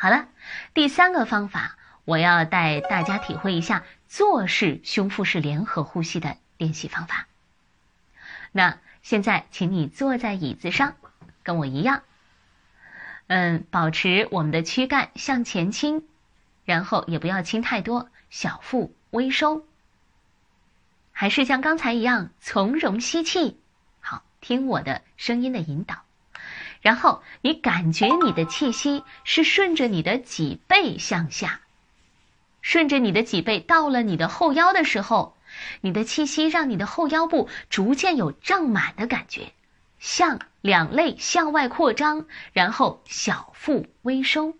好了，第三个方法，我要带大家体会一下坐式胸腹式联合呼吸的练习方法。那现在，请你坐在椅子上，跟我一样，嗯，保持我们的躯干向前倾，然后也不要倾太多，小腹微收，还是像刚才一样从容吸气。好，听我的声音的引导。然后你感觉你的气息是顺着你的脊背向下，顺着你的脊背到了你的后腰的时候，你的气息让你的后腰部逐渐有胀满的感觉，向两肋向外扩张，然后小腹微收。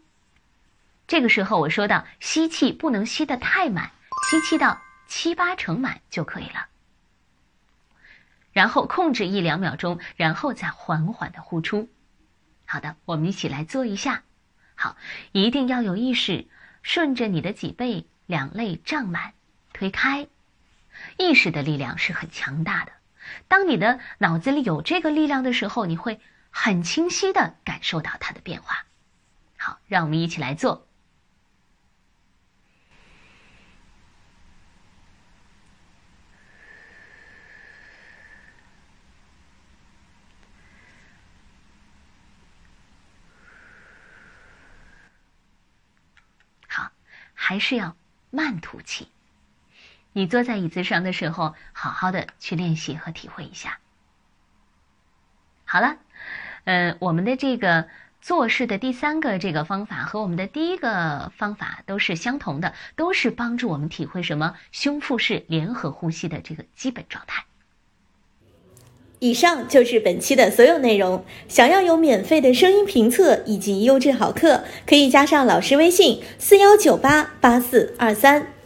这个时候我说到吸气不能吸得太满，吸气到七八成满就可以了。然后控制一两秒钟，然后再缓缓的呼出。好的，我们一起来做一下。好，一定要有意识，顺着你的脊背，两肋胀满，推开。意识的力量是很强大的。当你的脑子里有这个力量的时候，你会很清晰的感受到它的变化。好，让我们一起来做。还是要慢吐气。你坐在椅子上的时候，好好的去练习和体会一下。好了，呃，我们的这个做事的第三个这个方法和我们的第一个方法都是相同的，都是帮助我们体会什么胸腹式联合呼吸的这个基本状态。以上就是本期的所有内容。想要有免费的声音评测以及优质好课，可以加上老师微信：四幺九八八四二三。